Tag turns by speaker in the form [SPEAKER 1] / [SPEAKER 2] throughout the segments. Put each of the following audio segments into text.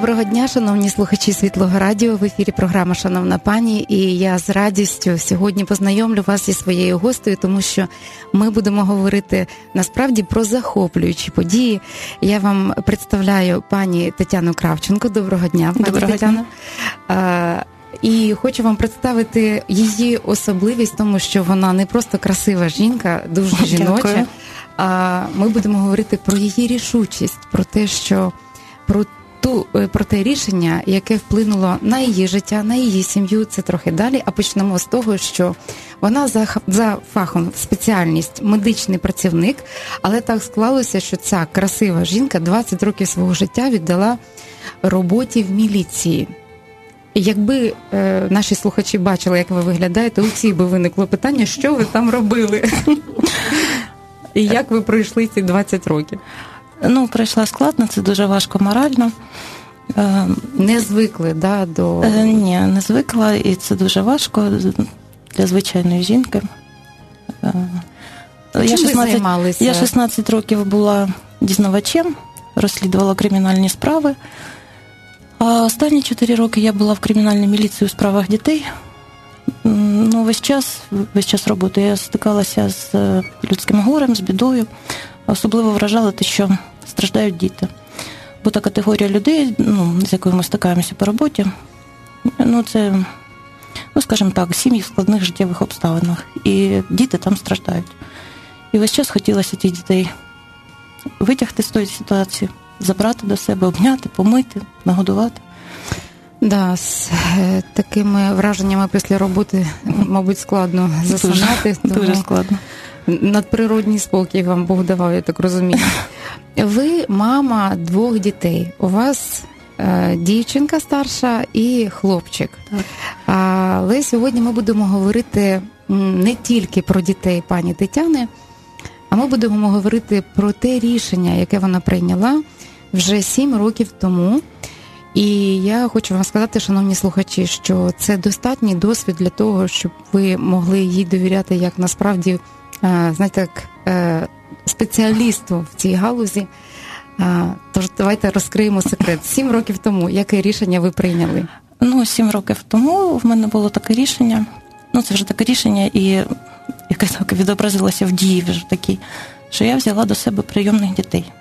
[SPEAKER 1] Доброго дня, шановні слухачі Світлого Радіо. В ефірі програма Шановна пані. І я з радістю сьогодні познайомлю вас зі своєю гостею, тому що ми будемо говорити насправді про захоплюючі події. Я вам представляю пані Тетяну Кравченко. Доброго дня, пані
[SPEAKER 2] Доброго
[SPEAKER 1] Тетяно. Дня. І хочу вам представити її особливість, тому що вона не просто красива жінка, дуже жіноча. А ми будемо говорити про її рішучість, про те, що про е, про те рішення, яке вплинуло на її життя, на її сім'ю. Це трохи далі. А почнемо з того, що вона за за фахом спеціальність медичний працівник, але так склалося, що ця красива жінка 20 років свого життя віддала роботі в міліції. Якби е, наші слухачі бачили, як ви виглядаєте, у цій би виникло питання, що ви там робили, і як ви пройшли ці 20 років.
[SPEAKER 2] Ну, пройшла складно, це дуже важко морально.
[SPEAKER 1] Е, не звикли, да, до.
[SPEAKER 2] Е, ні, не звикла, і це дуже важко для звичайної жінки.
[SPEAKER 1] Е, Чим я 16, ви
[SPEAKER 2] я 16 років була дізнавачем, розслідувала кримінальні справи. А останні 4 роки я була в кримінальній міліції у справах дітей. Ну, весь час, весь час роботи я стикалася з людським горем, з бідою. Особливо вражало те, що страждають діти. Бо та категорія людей, ну, з якою ми стикаємося по роботі, ну це, ну скажімо так, сім'ї в складних життєвих обставинах. І діти там страждають. І весь час хотілося тих дітей витягти з тої ситуації, забрати до себе, обняти, помити, нагодувати.
[SPEAKER 1] Да, з е, такими враженнями після роботи, мабуть, складно засинати.
[SPEAKER 2] Дуже, дуже складно
[SPEAKER 1] надприродній спокій вам Бог давав, я так розумію. Ви мама двох дітей. У вас е, дівчинка старша і хлопчик. Так. Але сьогодні ми будемо говорити не тільки про дітей пані Тетяни, а ми будемо говорити про те рішення, яке вона прийняла вже сім років тому. І я хочу вам сказати, шановні слухачі, що це достатній досвід для того, щоб ви могли їй довіряти як насправді знаєте, як е, спеціалісту в цій галузі. Тож давайте розкриємо секрет. Сім років тому яке рішення ви прийняли?
[SPEAKER 2] Ну, сім років тому в мене було таке рішення. Ну, це вже таке рішення, і яке так відобразилося в дії вже такі, що я взяла до себе прийомних дітей.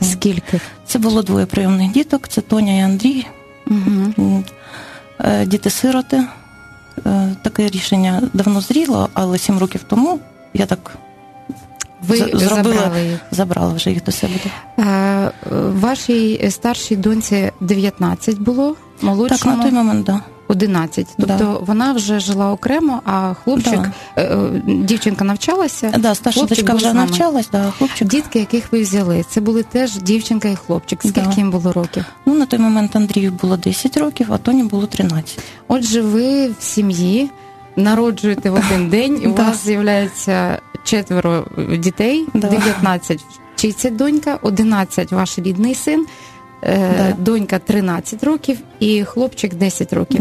[SPEAKER 1] Скільки?
[SPEAKER 2] Це було двоє прийомних діток: це Тоня і Андрій, угу. діти-сироти. Е, таке рішення давно зріло, але сім років тому я так
[SPEAKER 1] ви зробила, забрали
[SPEAKER 2] забрала вже їх до себе.
[SPEAKER 1] А, Вашій старшій доньці 19 було, молодшому?
[SPEAKER 2] Так, на той момент, так. Да.
[SPEAKER 1] 11. Тобто да. вона вже жила окремо, а хлопчик, да. Е, е, дівчинка навчалася.
[SPEAKER 2] Да, старша дочка вже навчалась, да, хлопчик.
[SPEAKER 1] Дітки, яких ви взяли, це були теж дівчинка і хлопчик. Скільки да. їм було років?
[SPEAKER 2] Ну, на той момент Андрію було 10 років, а Тоні було 13.
[SPEAKER 1] Отже, ви в сім'ї народжуєте в один день, і у вас з'являється четверо дітей, 19 вчиться донька, 11 ваш рідний син, е, донька 13 років і хлопчик 10 років.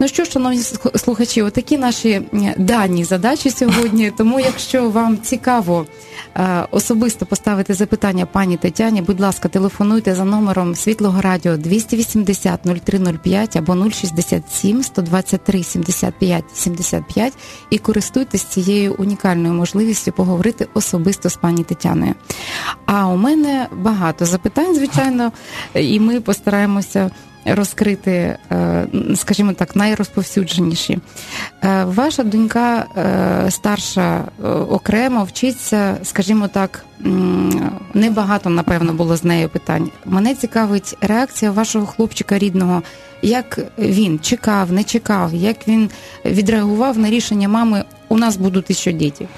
[SPEAKER 1] Ну що, шановні слухачі, отакі наші дані задачі сьогодні. Тому, якщо вам цікаво е, особисто поставити запитання пані Тетяні, будь ласка, телефонуйте за номером світлого радіо 280 0305 або 067 123 75 75 і користуйтесь цією унікальною можливістю поговорити особисто з пані Тетяною. А у мене багато запитань, звичайно, і ми постараємося розкрити, е, скажімо так, найрозповсюдженіші. Е, ваша донька е, старша окремо вчиться, скажімо так, небагато, напевно, було з нею питань. Мене цікавить реакція вашого хлопчика рідного, як він чекав, не чекав, як він відреагував на рішення мами. У нас будуть ще діти.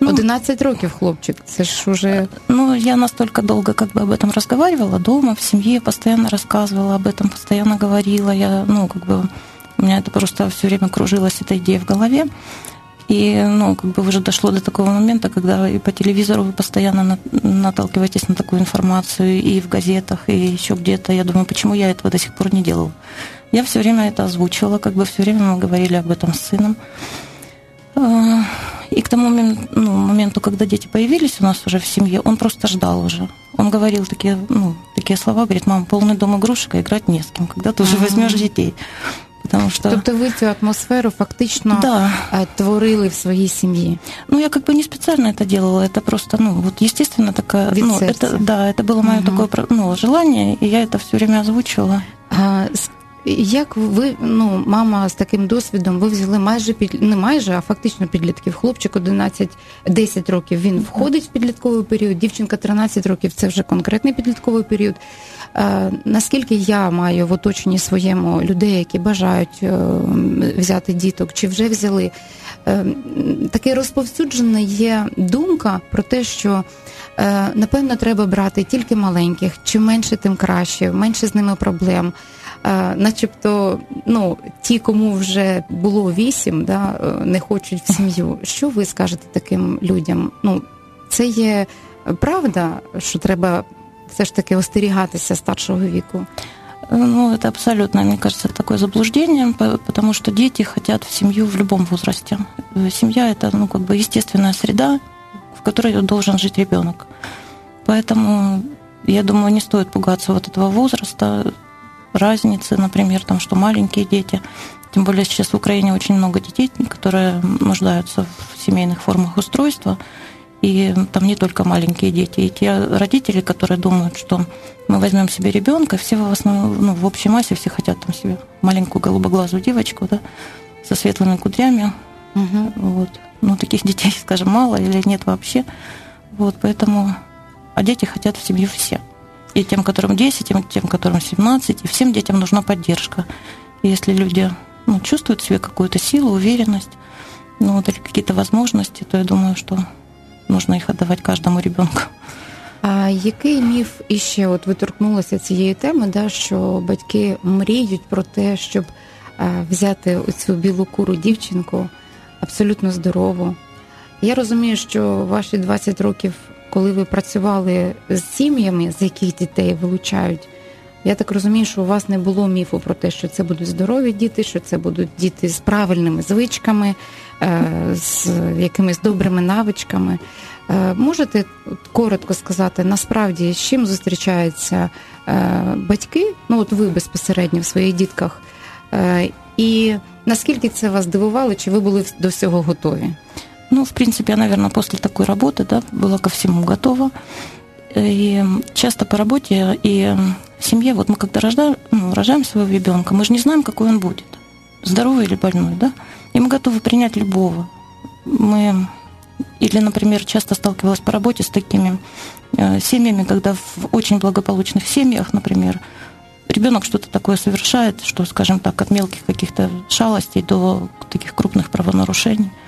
[SPEAKER 1] Ну, 11 років хлопчик, це ж уже...
[SPEAKER 2] Ну, я настолько долго как бы об этом разговаривала дома, в семье постоянно рассказывала об этом, постоянно говорила. Я, ну, как бы У меня это просто все время кружилась эта идея в голове. И, ну, как бы уже дошло до такого момента, когда и по телевизору вы постоянно наталкиваетесь на такую информацию, и в газетах, и еще где-то. Я думаю, почему я этого до сих пор не делала? Я все время это озвучивала, как бы все время мы говорили об этом с сыном. И к тому моменту, ну, моменту, когда дети появились у нас уже в семье, он просто ждал уже. Он говорил такие, ну, такие слова, говорит, мам, полный дом игрушек, а играть не с кем, когда ты уже возьмешь детей.
[SPEAKER 1] Потому что... Тобто ви цю атмосферу фактично да. творили в своей семье.
[SPEAKER 2] Ну, я как бы не специально это делала, это просто, ну, вот естественно такая...
[SPEAKER 1] Вид
[SPEAKER 2] ну, это, да, это было мое угу. такое ну, желание, и я это все время озвучивала.
[SPEAKER 1] А, як ви, ну, мама з таким досвідом, ви взяли майже під не майже, а фактично підлітків. Хлопчик 11, 10 років він входить в підлітковий період, дівчинка 13 років це вже конкретний підлітковий період. Е, наскільки я маю в оточенні своєму людей, які бажають е, взяти діток, чи вже взяли, таке розповсюджена є думка про те, що напевно треба брати тільки маленьких, чим менше, тим краще, менше з ними проблем. Начебто, ну, ті, кому вже було вісім, да, не хочуть в сім'ю. Що ви скажете таким людям? Ну, це є правда, що треба все ж таки остерігатися старшого віку?
[SPEAKER 2] Ну, это абсолютно, мне кажется, такое заблуждение, потому что дети хотят в семью в любом возрасте. Семья – это, ну, как бы естественная среда, в которой должен жить ребенок. Поэтому, я думаю, не стоит пугаться вот этого возраста, разницы, например, там, что маленькие дети. Тем более сейчас в Украине очень много детей, которые нуждаются в семейных формах устройства. И там не только маленькие дети, и те родители, которые думают, что мы возьмем себе ребенка, все в основном, ну, в общей массе все хотят там себе маленькую голубоглазую девочку, да, со светлыми кудрями. Угу. Вот. Ну, таких детей, скажем, мало или нет вообще. Вот, поэтому... А дети хотят в семью все. И тем, которым 10, и тем, которым 17. И всем детям нужна поддержка. И если люди ну, чувствуют в себе какую-то силу, уверенность, ну, вот, или какие-то возможности, то я думаю, что нужно їх віддавати кожному ребенку.
[SPEAKER 1] А який міф іще от ви торкнулися цієї теми, да, що батьки мріють про те, щоб взяти цю білу куру дівчинку абсолютно здорову? Я розумію, що ваші 20 років, коли ви працювали з сім'ями, з яких дітей вилучають, я так розумію, що у вас не було міфу про те, що це будуть здорові діти, що це будуть діти з правильними звичками, е, з якимись добрими навичками. Е, можете коротко сказати, насправді з чим зустрічаються е, батьки? Ну, от ви безпосередньо в своїх дітках, і наскільки це вас здивувало, чи ви були до всього готові?
[SPEAKER 2] Ну, в принципе, я, наверное, после такой работы, да, была ко всему готова. И часто по работе и в семье, вот мы когда рождаем, ну, рожаем своего ребенка, мы же не знаем, какой он будет, здоровый или больной, да? И мы готовы принять любого. Мы или, например, часто сталкивалась по работе с такими э, семьями, когда в очень благополучных семьях, например, ребенок что-то такое совершает, что, скажем так, от мелких каких-то шалостей до таких крупных правонарушений –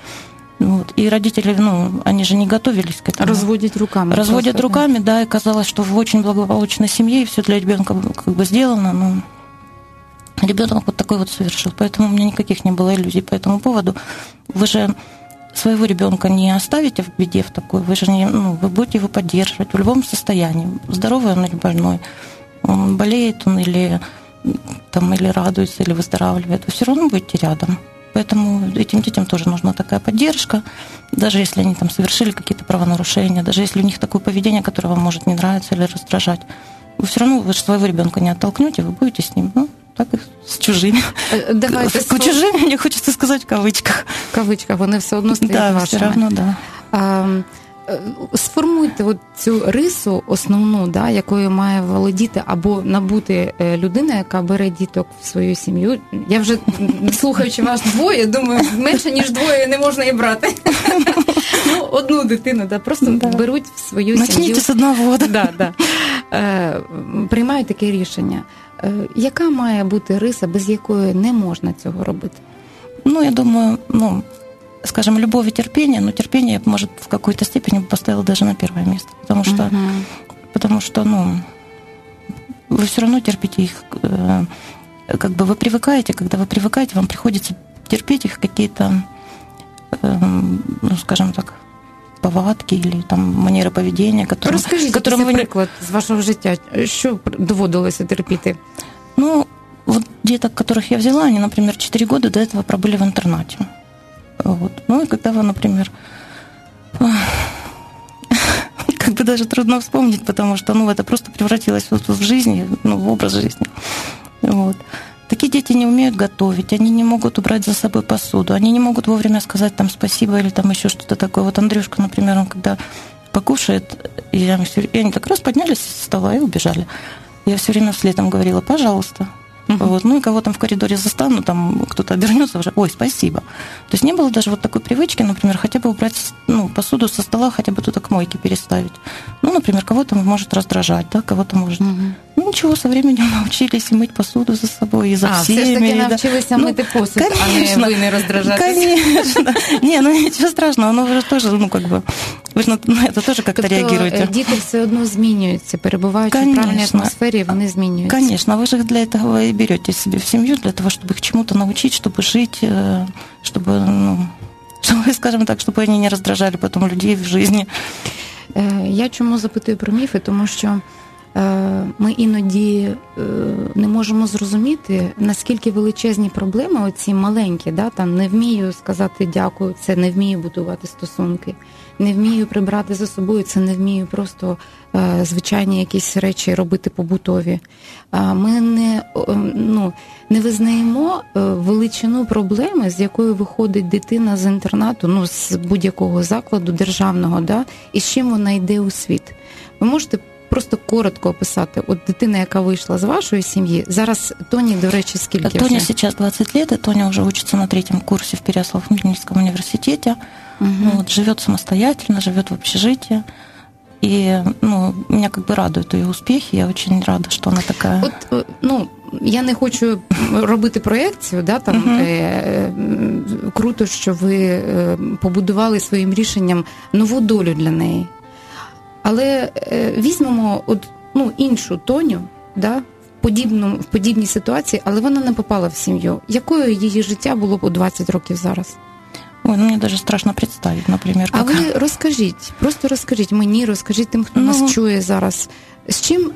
[SPEAKER 2] вот. И родители, ну, они же не готовились к этому.
[SPEAKER 1] Разводить руками.
[SPEAKER 2] Разводят просто, руками, да. да, и казалось, что в очень благополучной семье и все для ребенка как бы сделано, но ребенок вот такой вот совершил. Поэтому у меня никаких не было иллюзий по этому поводу. Вы же своего ребенка не оставите в беде в такой, вы же не, ну, вы будете его поддерживать в любом состоянии, здоровый он или больной, он болеет он или там или радуется, или выздоравливает, вы все равно будете рядом. Поэтому этим детям тоже нужна такая поддержка, даже если они там совершили какие-то правонарушения, даже если у них такое поведение, которое вам может не нравиться или раздражать. Вы все равно вы же своего ребенка не оттолкнете, вы будете с ним, ну, так и с чужими.
[SPEAKER 1] Э, Давайте
[SPEAKER 2] с чужими, мне хочется сказать в кавычках.
[SPEAKER 1] В кавычках, вони все одно стоять
[SPEAKER 2] да,
[SPEAKER 1] вашими.
[SPEAKER 2] все равно, да.
[SPEAKER 1] Е, сформуйте от цю рису основну, да, якою має володіти або набути е, людина, яка бере діток в свою сім'ю. Я вже слухаючи вас двоє, думаю, менше ніж двоє не можна і брати. Ну, одну дитину, да, просто да. беруть в свою
[SPEAKER 2] Начните
[SPEAKER 1] сім'ю.
[SPEAKER 2] з одного.
[SPEAKER 1] Да, да. Е, Приймають таке рішення. Е, яка має бути риса, без якої не можна цього робити?
[SPEAKER 2] Ну, я думаю, ну, скажем, любовь и терпение, но терпение, может, в какой-то степени поставил даже на первое место. Потому что, uh-huh. потому что ну, вы все равно терпите их э, как бы вы привыкаете, когда вы привыкаете, вам приходится терпеть их какие-то, ну, скажем так, повадки или там манери поведения,
[SPEAKER 1] которым, Розкажіть, которым ви... приклад з вашого життя, що доводилося терпіти?
[SPEAKER 2] Ну, вот деток, которых я взяла, они, например, 4 года до этого пробыли в интернате. Вот. Ну и когда вы, например, как бы даже трудно вспомнить, потому что, ну, это просто превратилось вот в жизнь, ну, в образ жизни. Вот. Такие дети не умеют готовить, они не могут убрать за собой посуду, они не могут вовремя сказать там спасибо или там еще что-то такое. Вот Андрюшка, например, он когда покушает, и, я, и они так раз поднялись с стола и убежали. Я все время вслед им говорила, пожалуйста, Uh-huh. Вот. Ну и кого там в коридоре застану, там кто-то обернется уже, ой, спасибо. То есть не было даже вот такой привычки, например, хотя бы убрать ну, посуду со стола, хотя бы туда к мойке переставить. Ну, например, кого-то может раздражать, да, кого-то может. Uh-huh. Ну, ничего, со временем научились и мыть посуду за собой, и за а, всеми.
[SPEAKER 1] все ж таки навчилися да. мити ну, посуд, конечно, а не ви не роздражатися.
[SPEAKER 2] Конечно. Не, ну ничего страшного, оно уже тоже, ну, как бы, ви ж на це теж як-то реагуєте.
[SPEAKER 1] Діти все одно змінюються, перебуваючи в правильній атмосфері, вони змінюються.
[SPEAKER 2] Конечно, вы же для этого и берете себе в семью, для того, чтобы их чему-то научить, чтобы жить, э, чтобы, ну, чтобы, скажем так, чтобы они не раздражали потом людей в жизни.
[SPEAKER 1] Я чому запитую про міфи? Тому що Е, ми іноді е, не можемо зрозуміти, наскільки величезні проблеми, оці маленькі, да, там не вмію сказати дякую, це не вмію будувати стосунки, не вмію прибрати за собою, це не вмію просто е, звичайні якісь речі робити побутові. Ми не ну, не визнаємо величину проблеми, з якою виходить дитина з інтернату, ну з будь-якого закладу державного, да, і з чим вона йде у світ. Ви можете просто коротко описати. От дитина, яка вийшла з вашої сім'ї, зараз Тоні, до речі, скільки
[SPEAKER 2] Тоня вже? сейчас 20 лет, и Тоня уже учится на третьем курсе в Переяслав-Хмельницком университете. Угу. Вот, живет самостоятельно, живет в общежитии. И ну, меня как бы радуют ее успехи. Я очень рада, що вона така.
[SPEAKER 1] От ну я не хочу робити проєкцію, да там uh-huh. е, круто, що ви е, побудували своїм рішенням нову долю для неї. Але е, візьмемо от, ну, іншу Тоню, да, в подібну, в подібній ситуації, але вона не попала в сім'ю. Якою її життя було б у 20 років зараз?
[SPEAKER 2] Ой, ну мені даже страшно представити, наприклад.
[SPEAKER 1] А ви розкажіть, просто розкажіть мені, розкажіть тим, хто ну, нас чує зараз, з чим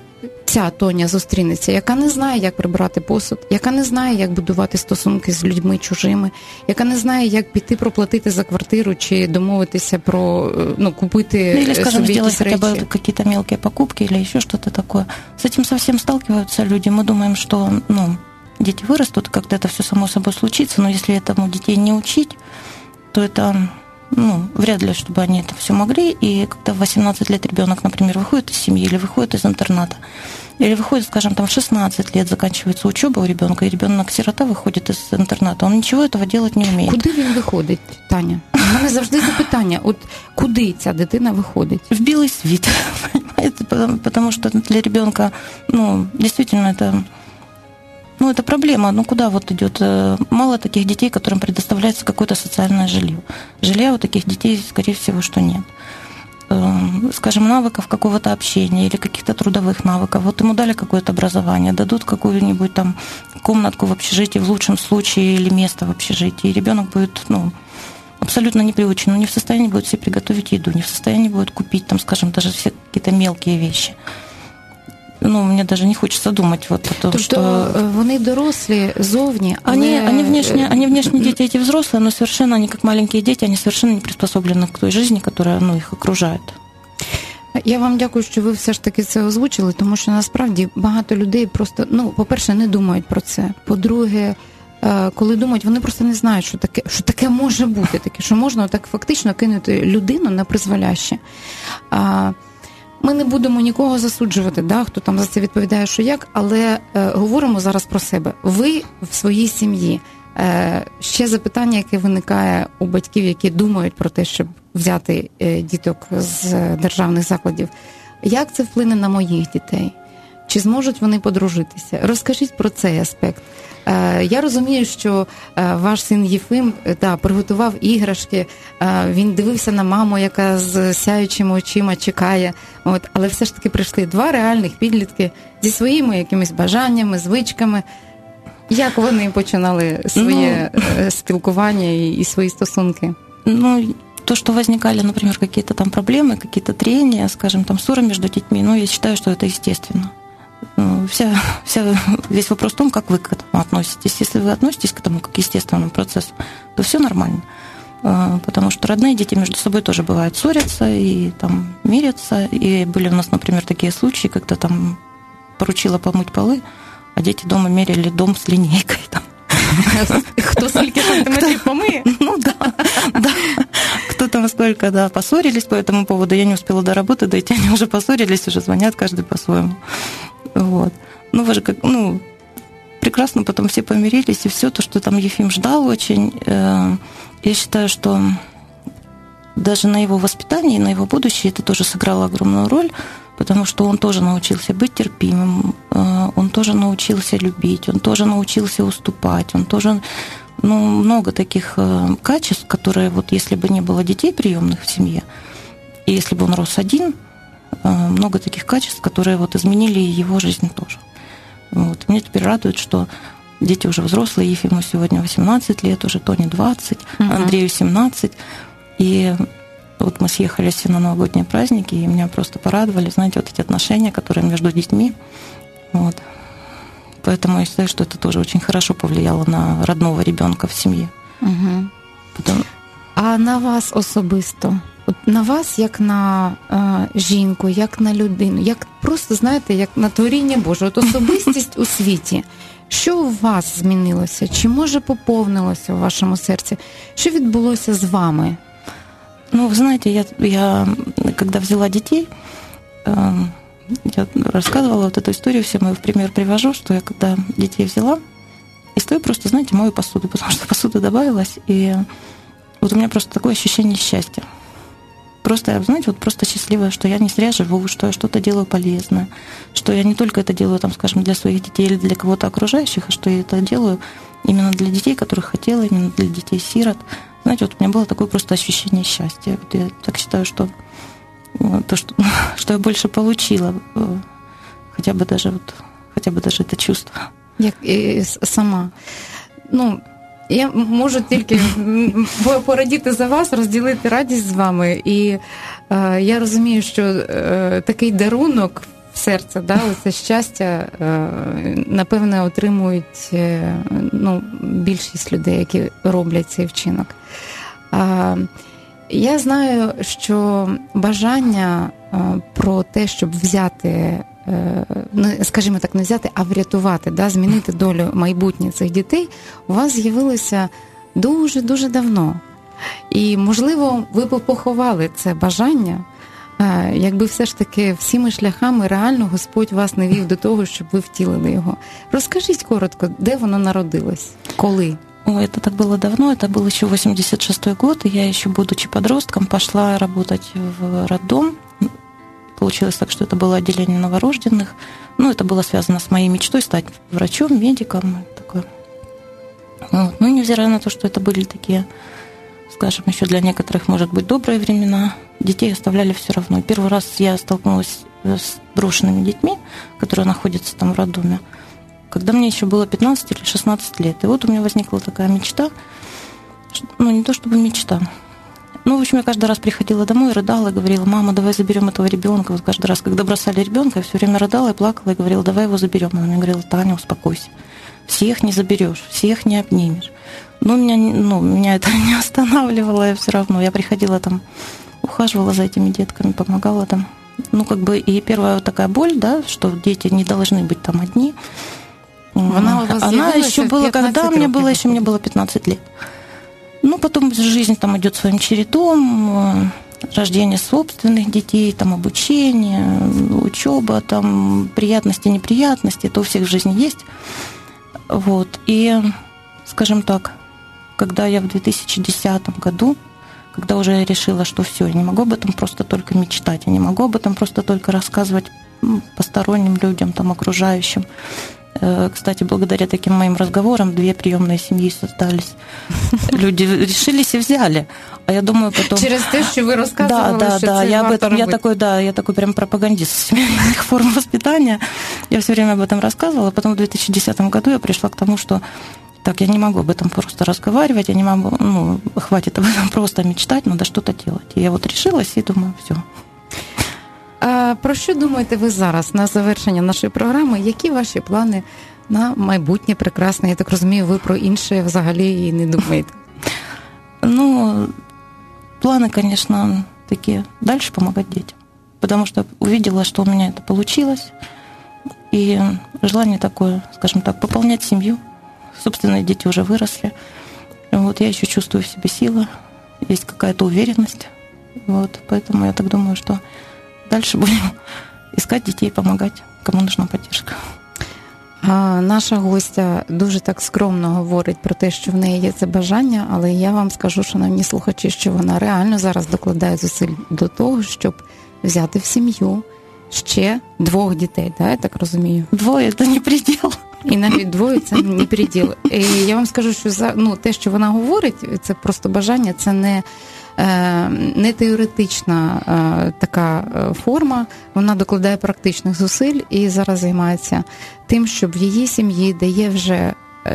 [SPEAKER 1] ця Тоня зустрінеться, яка не знає, як прибирати посуд, яка не знає, як будувати стосунки з людьми чужими, яка не знає, як піти проплатити за квартиру чи домовитися про ну, купити
[SPEAKER 2] ну, или, скажем, собі сделать хотя бы какие-то мелкие покупки или еще что-то такое. С этим совсем сталкиваются люди. Мы думаем, что ну, дети вырастут, как-то это все само собой случится, но если этому детей не учить, то это ну, вряд ли, чтобы они это все могли. И когда в 18 лет ребенок, например, выходит из семьи или выходит из интерната, или выходит, скажем, там в 16 лет заканчивается учеба у ребенка, и ребенок сирота выходит из интерната, он ничего этого делать не умеет.
[SPEAKER 1] Куди він виходить, Таня? У мене завжди запитання: от куди ця дитина виходить?
[SPEAKER 2] В білий світ, понимаете? Потому что для ребенка, ну, действительно, это ну, это проблема. Ну, куда вот идет? Э, мало таких детей, которым предоставляется какое-то социальное жилье. Жилья у таких детей, скорее всего, что нет. Эм, скажем, навыков какого-то общения или каких-то трудовых навыков. Вот ему дали какое-то образование, дадут какую-нибудь там комнатку в общежитии в лучшем случае или место в общежитии. И ребенок будет, ну, абсолютно непривычен, он не в состоянии будет себе приготовить еду, не в состоянии будет купить там, скажем, даже все какие-то мелкие вещи. ну, мне даже не хочется думать вот о том, тобто, что...
[SPEAKER 1] вони дорослі зовні, але...
[SPEAKER 2] Они, они, внешне, они внешне дети эти взрослые, но совершенно они как маленькие дети, они совершенно не приспособлены к той жизни, которая ну, их окружает.
[SPEAKER 1] Я вам дякую, що ви все ж таки це озвучили, тому що насправді багато людей просто, ну, по-перше, не думають про це. По-друге, коли думають, вони просто не знають, що таке що таке може бути, таке, що можна так фактично кинути людину на призволяще. Ми не будемо нікого засуджувати, да, хто там за це відповідає, що як, але е, говоримо зараз про себе. Ви в своїй сім'ї. Е, ще запитання, яке виникає у батьків, які думають про те, щоб взяти е, діток з державних закладів. Як це вплине на моїх дітей? Чи зможуть вони подружитися? Розкажіть про цей аспект. Е, я розумію, що е, ваш син Єфим да, приготував іграшки, е, він дивився на маму, яка з сяючими очима чекає. От, Але все ж таки прийшли два реальних підлітки зі своїми якимись бажаннями, звичками. Як вони починали своє ну, спілкування и свои стосунки?
[SPEAKER 2] Ну, то, что возникали, например, какие-то там проблемы, какие-то трения, скажем, там ссоры между детьми, ну, я считаю, что это естественно. Ну, вся, вся, весь вопрос в том, как вы к этому относитесь. Если вы относитесь к этому как к естественному процессу, то все нормально. А, потому что родные дети между собой тоже бывают ссорятся и там мирятся. И были у нас, например, такие случаи, когда там поручила помыть полы, а дети дома мерили дом с линейкой. Там.
[SPEAKER 1] Кто сколько сантиметров помыє?
[SPEAKER 2] Ну да, да. Кто там сколько, да, поссорились по этому поводу. Я не успела до работы дойти, они уже поссорились, уже звонят каждый по-своему. Вот. Ну, вы же как, ну, прекрасно потом все помирились, и все то, что там Ефим ждал очень, э, я считаю, что даже на его воспитание и на его будущее это тоже сыграло огромную роль, потому что он тоже научился быть терпимым, э, он тоже научился любить, он тоже научился уступать, он тоже ну, много таких э, качеств, которые вот если бы не было детей приемных в семье, и если бы он рос один, много таких качеств, которые вот изменили его жизнь тоже. Вот. Мне теперь радует, что дети уже взрослые, Ефиму сегодня 18 лет, уже Тони 20, угу. Андрею 17. И вот мы съехали все на новогодние праздники, и меня просто порадовали, знаете, вот эти отношения, которые между детьми. Вот. Поэтому я считаю, что это тоже очень хорошо повлияло на родного ребенка в семье.
[SPEAKER 1] Угу. Потом... А на вас особисто? От на вас, як на е, жінку, як на людину, як просто знаєте, як на творіння Боже, от особистість у світі. Що у вас змінилося? Чи може поповнилося в вашому серці? Що відбулося з вами?
[SPEAKER 2] Ну, вы знаете, я, я когда взяла детей, э, я рассказывала вот эту историю всем, и в пример привожу, что я когда детей взяла, и стою просто, знаете, мою посуду, потому что посуда добавилась, и вот у меня просто такое ощущение счастья. Просто, знаете, вот просто счастливая, что я не зря живу, что я что-то делаю полезное, что я не только это делаю, там, скажем, для своих детей или для кого-то окружающих, а что я это делаю именно для детей, которых хотела, именно для детей-сирот. Знаете, вот у меня было такое просто ощущение счастья. Вот я так считаю, что э, то, что, что я больше получила, э, хотя бы даже вот, хотя бы даже это чувство.
[SPEAKER 1] Як і сама. Ну, я можу тільки порадіти за вас, розділити радість з вами. І е, я розумію, що е, такий дарунок в серце, да, це щастя, е, напевне, отримують е, ну, більшість людей, які роблять цей вчинок. Я знаю, що бажання е, про те, щоб взяти, скажімо так, не взяти, а врятувати, да, змінити долю майбутнє цих дітей, у вас з'явилося дуже-дуже давно. І, можливо, ви б поховали це бажання, якби все ж таки всіми шляхами реально Господь вас не вів до того, щоб ви втілили його. Розкажіть коротко, де воно народилось? Коли?
[SPEAKER 2] Ой, это так было давно, это был еще 86 год, и я еще, будучи подростком, пошла работать в роддом. Получилось так, что это было отделение новорожденных. Ну, это было связано с моей мечтой стать врачом, медиком. Такое. Вот. Ну, невзирая на то, что это были такие, скажем, еще для некоторых, может быть, добрые времена, детей оставляли все равно. Первый раз я столкнулась с брошенными детьми, которые находятся там в роддоме когда мне еще было 15 или 16 лет. И вот у меня возникла такая мечта, ну, не то чтобы мечта. Ну, в общем, я каждый раз приходила домой, рыдала говорила, мама, давай заберем этого ребенка. Вот каждый раз, когда бросали ребенка, я все время рыдала и плакала и говорила, давай его заберем. Она мне говорила, Таня, успокойся. Всех не заберешь, всех не обнимешь. Но меня, ну, меня это не останавливало я все равно. Я приходила там, ухаживала за этими детками, помогала там. Ну, как бы и первая вот такая боль, да, что дети не должны быть там одни – она, она еще была, когда мне было еще мне было 15 лет. Ну, потом жизнь там идет своим чередом, э, рождение собственных детей, там обучение, учеба, там приятности, неприятности, это у всех в жизни есть. Вот. И, скажем так, когда я в 2010 году, когда уже я решила, что все, я не могу об этом просто только мечтать, я не могу об этом просто только рассказывать посторонним людям, там, окружающим. Э, кстати, благодаря таким моим разговорам две приемные семьи создались. люди решились и взяли. А я думаю, потом...
[SPEAKER 1] Через те, що ви розказували,
[SPEAKER 2] да, да, да, я об этом, я такой, да, я такой прям пропагандист семейных форм воспитания. Я все время об этом рассказывала. Потом в 2010 году я пришла к тому, что так, я не могу об этом просто разговаривать, я не могу, ну, хватит об этом просто мечтать, надо что-то делать. И я вот решилась и думаю, все.
[SPEAKER 1] А про що думаєте ви зараз на завершення нашої програми? Які ваші плани на майбутнє прекрасне? Я так розумію, ви про інше взагалі і не думаєте.
[SPEAKER 2] Ну, планы, конечно, такие дальше помогать детям. Потому что увидела, что у меня это получилось. И желание такое, скажем так, пополнять семью. Собственные дети уже выросли. Вот я еще чувствую в себе силы, есть какая-то уверенность. Вот, поэтому я так думаю, что дальше будем искать детей, помогать, кому нужна поддержка.
[SPEAKER 1] А наша гостя дуже так скромно говорить про те, що в неї є це бажання, але я вам скажу, шановні слухачі, що вона реально зараз докладає зусиль до того, щоб взяти в сім'ю ще двох дітей, да, я так розумію.
[SPEAKER 2] Двое это не предел.
[SPEAKER 1] І навіть двоє це не переділ. І я вам скажу, що за ну те, що вона говорить, це просто бажання, це не. Е, Не теоретична е, така е, форма, вона докладає практичних зусиль і зараз займається тим, щоб в її сім'ї, де є вже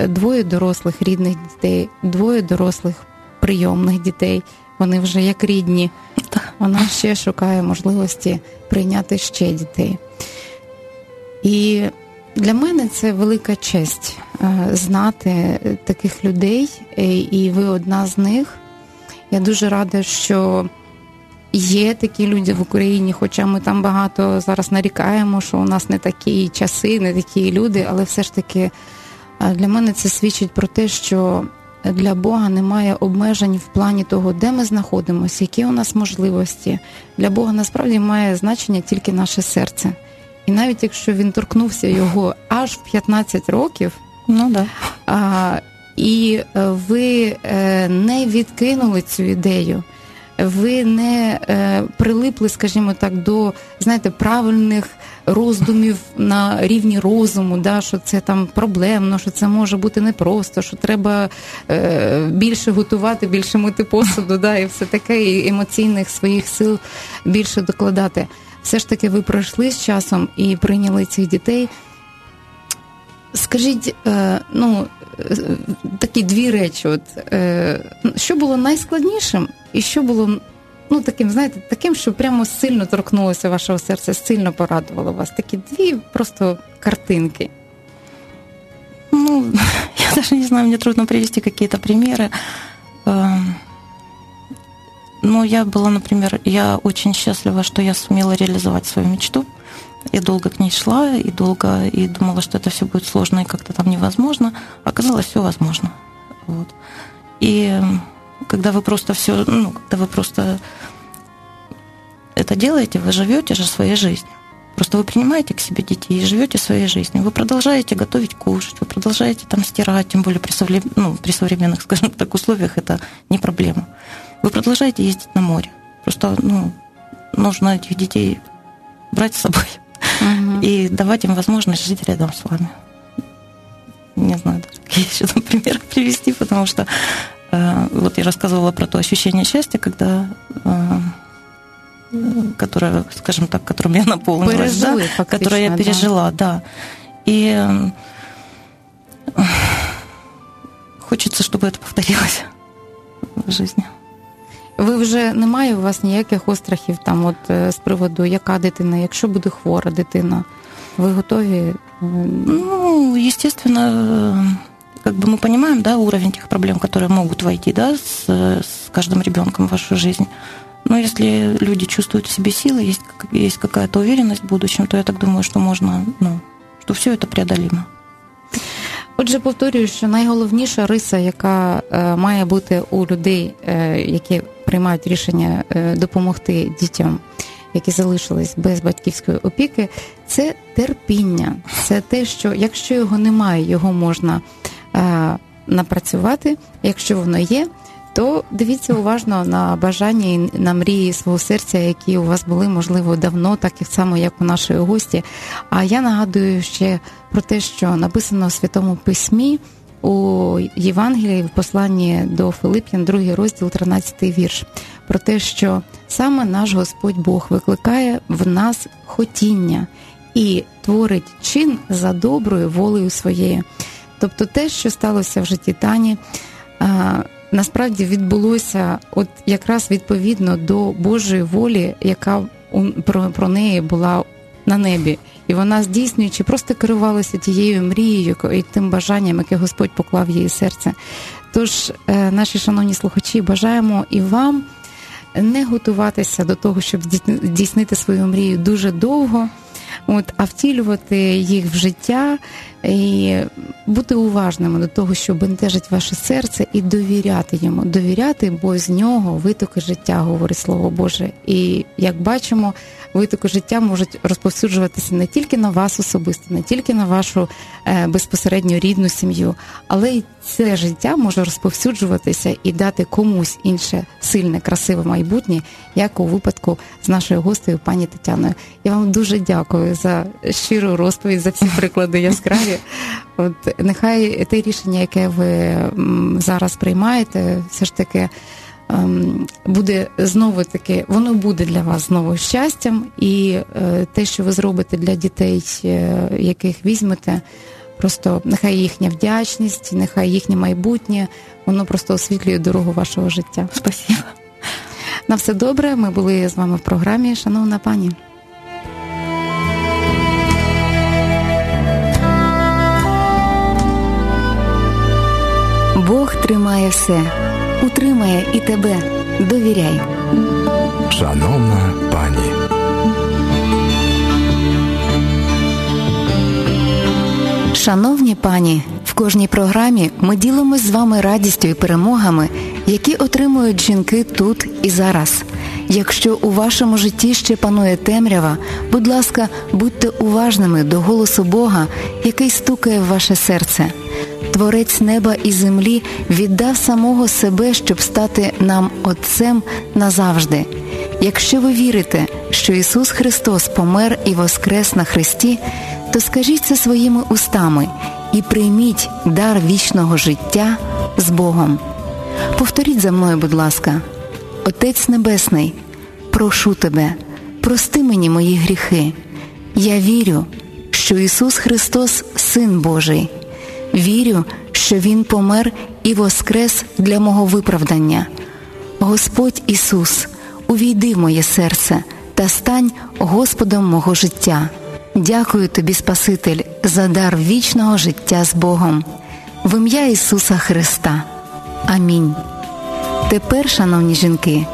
[SPEAKER 1] двоє дорослих рідних дітей, двоє дорослих прийомних дітей, вони вже як рідні, вона ще шукає можливості прийняти ще дітей. І для мене це велика честь знати таких людей, і ви одна з них. Я дуже рада, що є такі люди в Україні, хоча ми там багато зараз нарікаємо, що у нас не такі часи, не такі люди, але все ж таки е, для мене це свідчить про те, що для Бога немає обмежень в плані того, де ми знаходимося, які у нас можливості. Для Бога насправді має значення тільки наше серце. І навіть якщо він торкнувся його аж в 15 років,
[SPEAKER 2] Ну да.
[SPEAKER 1] а, і е, ви е, не відкинули цю ідею, ви не е, прилипли, скажімо так, до знаєте, правильних роздумів на рівні розуму, да, що це там проблемно, що це може бути непросто, що треба е, більше готувати, більше мити посуду, да, і все таке, і емоційних своїх сил більше докладати. Все ж таки, ви пройшли з часом і прийняли цих дітей. Скажіть, е, ну, е, такі дві речі: от, е, що було найскладнішим, і що було ну, таким, знаєте, таким, що прямо сильно торкнулося вашого серця, сильно порадувало вас. Такі дві просто картинки.
[SPEAKER 2] Ну, я даже не знаю, мне трудно привести какие-то примеры. Эм, Но я была, например, я очень счастлива, что я сумела реализовать свою мечту. Я долго к ней шла и долго и думала, что это все будет сложно и как-то там невозможно. Оказалось, все возможно. Вот. И когда вы просто все, ну, когда вы просто это делаете, вы живете же своей жизнью. Просто вы принимаете к себе детей и живете своей жизнью. Вы продолжаете готовить, кушать, вы продолжаете там стирать, тем более при, совле- ну, при современных, скажем так, условиях это не проблема. Вы продолжаете ездить на море. Просто ну, нужно этих детей брать с собой и давать им возможность жить рядом с вами. Не знаю, даже какие еще там примеры привести, потому что э, вот я рассказывала про то ощущение счастья, когда э, которое, скажем так, которым я наполнилась, да,
[SPEAKER 1] Пережили, фактично,
[SPEAKER 2] которое я
[SPEAKER 1] да.
[SPEAKER 2] пережила, да. И э, хочется, чтобы это повторилось в жизни.
[SPEAKER 1] Ви вже немає у вас ніяких острахів там, от е, з приводу, яка дитина, якщо буде хвора дитина, ви готові? е,
[SPEAKER 2] Ну, естественно, э, как бы мы понимаем, да, уровень тех проблем, которые могут войти, да, с, с каждым ребенком в вашу жизнь. Но если люди чувствуют в себе силы, есть, как- есть какая-то уверенность в будущем, то я так думаю, что можно, ну, что все это преодолимо.
[SPEAKER 1] Отже, повторюю, що найголовніша риса, яка е, має бути у людей, е, які приймають рішення е, допомогти дітям, які залишились без батьківської опіки, це терпіння. Це те, що якщо його немає, його можна е, напрацювати. Якщо воно є, то дивіться уважно на бажання і на мрії свого серця, які у вас були, можливо, давно, так і само, як у нашої гості. А я нагадую ще про те, що написано у Святому Письмі у Євангелії в посланні до Филип'ян, другий розділ, 13 вірш, про те, що саме наш Господь Бог викликає в нас хотіння і творить чин за доброю волею своєю. Тобто те, що сталося в житті Тані, насправді відбулося от якраз відповідно до Божої волі, яка про, про неї була на небі. І вона здійснюючи, просто керувалася тією мрією і тим бажанням, яке Господь поклав її серце. Тож, е, наші шановні слухачі, бажаємо і вам не готуватися до того, щоб здійснити свою мрію дуже довго, от, а втілювати їх в життя і бути уважними до того, що бентежить ваше серце, і довіряти йому, довіряти, бо з нього витоки життя, говорить Слово Боже. І як бачимо, витоки життя можуть розповсюджуватися не тільки на вас особисто, не тільки на вашу е, безпосередньо рідну сім'ю, але й це життя може розповсюджуватися і дати комусь інше сильне, красиве майбутнє, як у випадку з нашою гостею, пані Тетяною. Я вам дуже дякую за щиру розповідь за ці приклади яскраві. От нехай те рішення, яке ви зараз приймаєте, все ж таки. Ем, буде знову таки, воно буде для вас знову щастям, і е, те, що ви зробите для дітей, е, яких візьмете, просто нехай їхня вдячність, нехай їхнє майбутнє, воно просто освітлює дорогу вашого життя.
[SPEAKER 2] Спасибо.
[SPEAKER 1] На все добре. Ми були з вами в програмі. Шановна пані.
[SPEAKER 3] Бог тримає все утримає і тебе. Довіряй.
[SPEAKER 4] Шановна пані.
[SPEAKER 3] Шановні пані, в кожній програмі ми ділимось з вами радістю і перемогами, які отримують жінки тут і зараз. Якщо у вашому житті ще панує темрява, будь ласка, будьте уважними до голосу Бога, який стукає в ваше серце. Творець неба і землі віддав самого себе, щоб стати нам Отцем назавжди. Якщо ви вірите, що Ісус Христос помер і воскрес на Христі, то скажіть це своїми устами і прийміть дар вічного життя з Богом. Повторіть за мною, будь ласка, Отець Небесний, прошу тебе, прости мені мої гріхи. Я вірю, що Ісус Христос, Син Божий. Вірю, що Він помер і воскрес для мого виправдання. Господь Ісус, увійди в моє серце та стань Господом мого життя. Дякую тобі, Спаситель, за дар вічного життя з Богом, в ім'я Ісуса Христа. Амінь. Тепер, шановні жінки,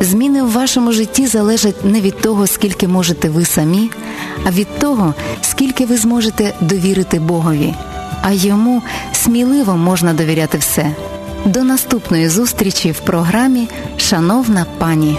[SPEAKER 3] зміни в вашому житті залежать не від того, скільки можете ви самі, а від того, скільки ви зможете довірити Богові а йому сміливо можна довіряти все. До наступної зустрічі в програмі Шановна пані.